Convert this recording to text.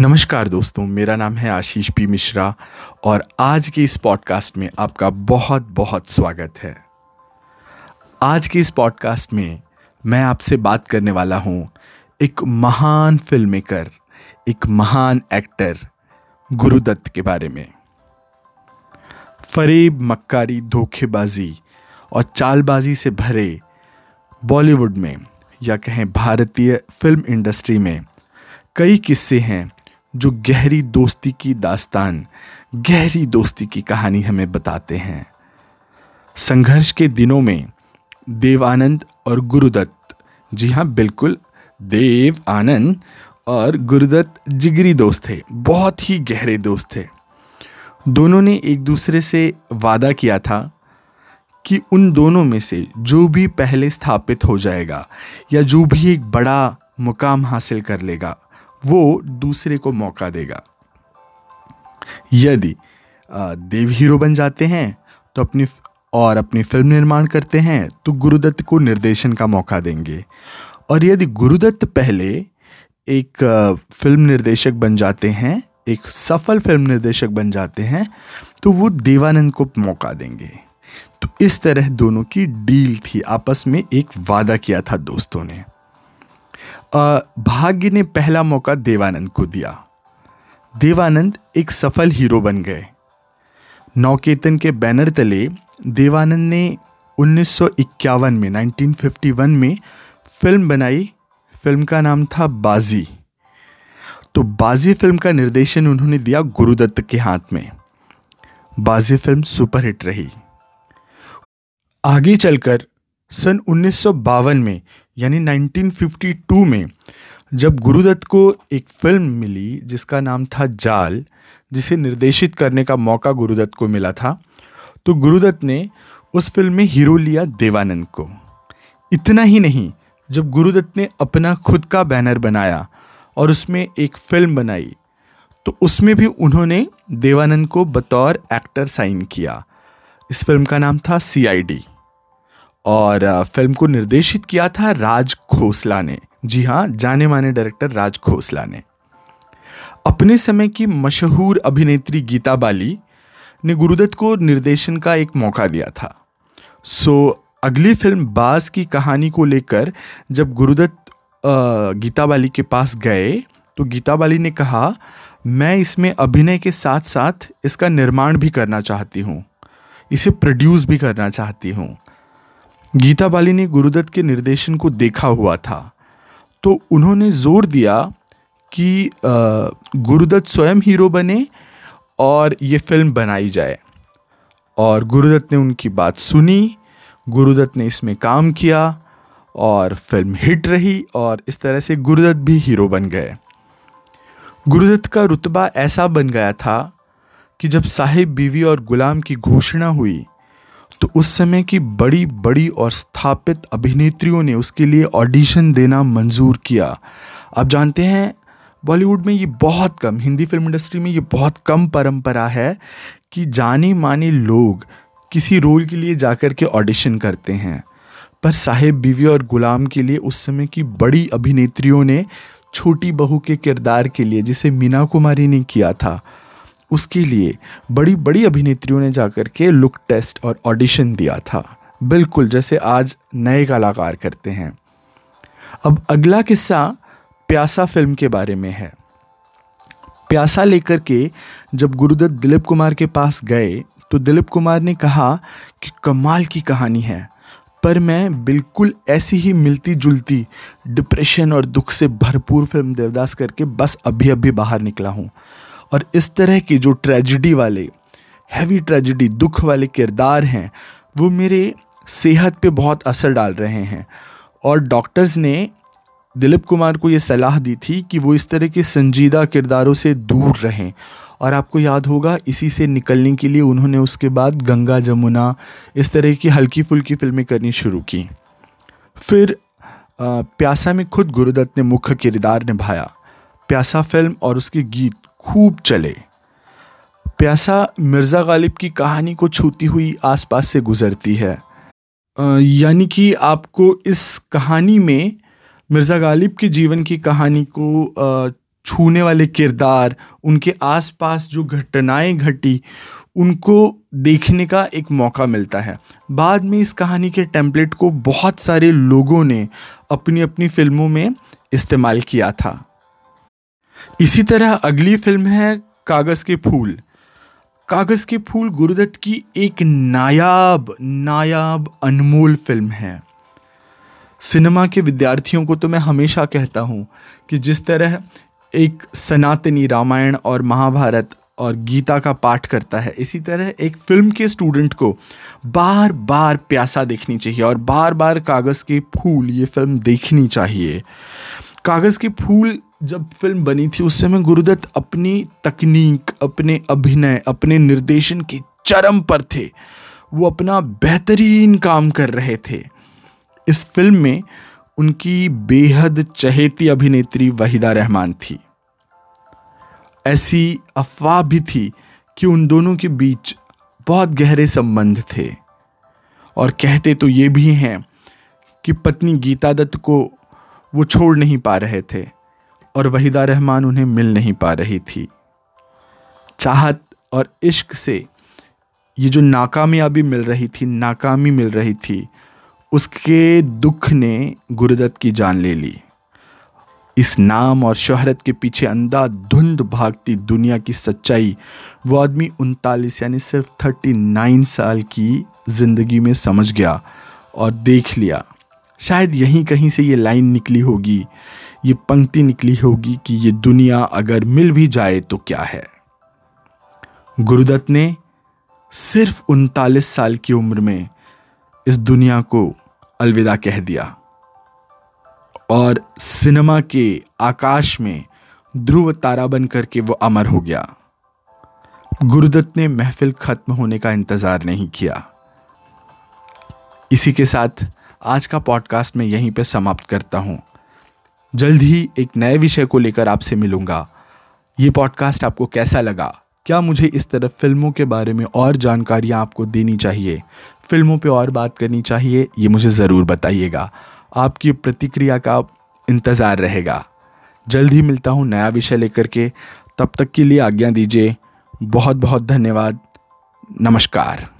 नमस्कार दोस्तों, मेरा नाम है आशीष पी मिश्रा और आज के इस पॉडकास्ट में आपका बहुत बहुत स्वागत है। आज के इस पॉडकास्ट में मैं आपसे बात करने वाला हूँ एक महान फ़िल्म मेकर एक महान एक्टर गुरुदत्त के बारे में। फरेब मक्कारी धोखेबाजी और चालबाजी से भरे बॉलीवुड में या कहें भारतीय फ़िल्म इंडस्ट्री में कई किस्से हैं जो गहरी दोस्ती की दास्तान, गहरी दोस्ती की कहानी हमें बताते हैं। संघर्ष के दिनों में देव आनंद और गुरुदत्त, जी हाँ बिल्कुल देव आनंद और गुरुदत्त जिगरी दोस्त थे, बहुत ही गहरे दोस्त थे। दोनों ने एक दूसरे से वादा किया था कि उन दोनों में से जो भी पहले स्थापित हो जाएगा या जो भी एक बड़ा मुकाम हासिल कर लेगा वो दूसरे को मौका देगा। यदि देव हीरो बन जाते हैं तो अपनी और अपनी फ़िल्म निर्माण करते हैं तो गुरुदत्त को निर्देशन का मौका देंगे। और यदि गुरुदत्त पहले एक फ़िल्म निर्देशक बन जाते हैं, एक सफल फ़िल्म निर्देशक बन जाते हैं तो वो देवानंद को मौका देंगे। तो इस तरह दोनों की डील थी, आपस में एक वादा किया था दोस्तों ने। भाग्य ने पहला मौका देवानंद को दिया। देवानंद एक सफल हीरो बन गए। नौकेतन के बैनर तले देवानंद ने उन्नीस में 1951 में फ़िल्म बनाई। फ़िल्म का नाम था बाजी। तो बाजी फ़िल्म का निर्देशन उन्होंने दिया गुरुदत्त के हाथ में। बाजी फ़िल्म सुपरहिट रही। आगे चलकर सन उन्नीस सौ बावन में यानी 1952 में जब गुरुदत्त को एक फ़िल्म मिली जिसका नाम था जाल, जिसे निर्देशित करने का मौका गुरुदत्त को मिला था तो गुरुदत्त ने उस फ़िल्म में हीरो लिया देवानंद को। इतना ही नहीं, जब गुरुदत्त ने अपना खुद का बैनर बनाया और उसमें एक फ़िल्म बनाई तो उसमें भी उन्होंने देवानंद को बतौर एक्टर साइन किया। इस फ़िल्म का नाम था सीआईडी और फ़िल्म को निर्देशित किया था राज खोसला ने। जी हाँ जाने माने डायरेक्टर राज खोसला ने। अपने समय की मशहूर अभिनेत्री गीता बाली ने गुरुदत्त को निर्देशन का एक मौका दिया था। सो, अगली फ़िल्म बाज की कहानी को लेकर जब गुरुदत्त गीता बाली के पास गए तो गीता बाली ने कहा, मैं इसमें अभिनय के साथ साथ इसका निर्माण भी करना चाहती हूँ। इसे प्रोड्यूस भी करना चाहती हूँ। गीता बाली ने गुरुदत्त के निर्देशन को देखा हुआ था। तो उन्होंने ज़ोर दिया कि गुरुदत्त स्वयं हीरो बने और ये फ़िल्म बनाई जाए। और गुरुदत्त ने उनकी बात सुनी, गुरुदत्त ने इसमें काम किया और फ़िल्म हिट रही और इस तरह से गुरुदत्त भी हीरो बन गए। गुरुदत्त का रुतबा ऐसा बन गया था कि जब साहिब बीवी और गुलाम की घोषणा हुई तो उस समय की बड़ी बड़ी और स्थापित अभिनेत्रियों ने उसके लिए ऑडिशन देना मंजूर किया। आप जानते हैं, बॉलीवुड में ये बहुत कम, हिंदी फ़िल्म इंडस्ट्री में ये बहुत कम परंपरा है कि जाने माने लोग किसी रोल के लिए जाकर के ऑडिशन करते हैं। पर साहेब बीवी और गुलाम के लिए उस समय की बड़ी अभिनेत्रियों ने छोटी बहू के किरदार के लिए, जिसे मीना कुमारी ने किया था उसके लिए बड़ी बड़ी अभिनेत्रियों ने जाकर के लुक टेस्ट और ऑडिशन दिया था। बिल्कुल, जैसे आज नए कलाकार करते हैं। अब अगला किस्सा प्यासा फ़िल्म के बारे में है। प्यासा लेकर के जब गुरुदत्त दिलीप कुमार के पास गए तो दिलीप कुमार ने कहा कि कमाल की कहानी है, पर मैं बिल्कुल ऐसी ही मिलती जुलती डिप्रेशन और दुख से भरपूर फ़िल्म देवदास करके बस अभी अभी बाहर निकला हूँ। और इस तरह के जो ट्रेजिडी वाले हैवी ट्रेजिडी दुख वाले किरदार हैं, वो मेरे सेहत पे बहुत असर डाल रहे हैं। और डॉक्टर्स ने दिलीप कुमार को ये सलाह दी थी कि वो इस तरह के संजीदा किरदारों से दूर रहें। और आपको याद होगा, इसी से निकलने के लिए उन्होंने उसके बाद गंगा जमुना, इस तरह की हल्की फुल्की फ़िल्में करनी शुरू की। फिर प्यासा में खुद गुरुदत्त ने मुख्य किरदार निभाया। प्यासा फ़िल्म और उसके गीत खूब चले। प्यासा मिर्ज़ा गालिब की कहानी को छूती हुई आसपास से गुज़रती है। यानी कि आपको इस कहानी में मिर्ज़ा गालिब के जीवन की कहानी को छूने वाले किरदार, उनके आसपास जो घटनाएँ घटी, उनको देखने का एक मौका मिलता है। बाद में इस कहानी के टेम्पलेट को बहुत सारे लोगों ने अपनी अपनी फ़िल्मों में इस्तेमाल किया था। इसी तरह अगली फ़िल्म है कागज़ के फूल। कागज़ के फूल गुरुदत्त की एक नायाब नायाब अनमोल फ़िल्म है। सिनेमा के विद्यार्थियों को तो मैं हमेशा कहता हूँ कि जिस तरह एक सनातनी रामायण और महाभारत और गीता का पाठ करता है, इसी तरह एक फ़िल्म के स्टूडेंट को बार बार प्यासा देखनी चाहिए और बार बार कागज़ के फूल, ये फ़िल्म देखनी चाहिए। कागज़ के फूल जब फ़िल्म बनी थी, उस समय गुरुदत्त अपनी तकनीक, अपने अभिनय, अपने निर्देशन के चरम पर थे। वो अपना बेहतरीन काम कर रहे थे। इस फ़िल्म में उनकी बेहद चहेती अभिनेत्री वहीदा रहमान थी। ऐसी अफवाह भी थी कि उन दोनों के बीच बहुत गहरे संबंध थे। और कहते तो ये भी हैं कि पत्नी गीता दत्त को वो छोड़ नहीं पा रहे थे। और वहीदा रहमान उन्हें मिल नहीं पा रही थी। चाहत और इश्क से ये जो नाकामयाबी मिल रही थी, नाकामी मिल रही थी, उसके दुख ने गुरुदत्त की जान ले ली। इस नाम और शोहरत के पीछे अंधा धुंध भागती दुनिया की सच्चाई, वो आदमी उनतालीस यानी सिर्फ़ थर्टी नाइन साल की ज़िंदगी में समझ गया और देख लिया। शायद यहीं कहीं से ये लाइन निकली होगी, ये पंक्ति निकली होगी कि ये दुनिया अगर मिल भी जाए तो क्या है। गुरुदत्त ने सिर्फ़ उनतालीस साल की उम्र में इस दुनिया को अलविदा कह दिया और सिनेमा के आकाश में ध्रुव तारा बन करके वो अमर हो गया। गुरुदत्त ने महफिल खत्म होने का इंतज़ार नहीं किया। इसी के साथ आज का पॉडकास्ट मैं यहीं पे समाप्त करता हूँ। जल्द ही एक नए विषय को लेकर आपसे मिलूँगा। ये पॉडकास्ट आपको कैसा लगा? क्या मुझे इस तरह फ़िल्मों के बारे में और जानकारियाँ आपको देनी चाहिए? फ़िल्मों पे और बात करनी चाहिए, ये मुझे ज़रूर बताइएगा। आपकी प्रतिक्रिया का इंतज़ार रहेगा। जल्द ही मिलता हूँ नया विषय लेकर के। तब तक के लिए आज्ञा दीजिए। बहुत बहुत धन्यवाद। नमस्कार।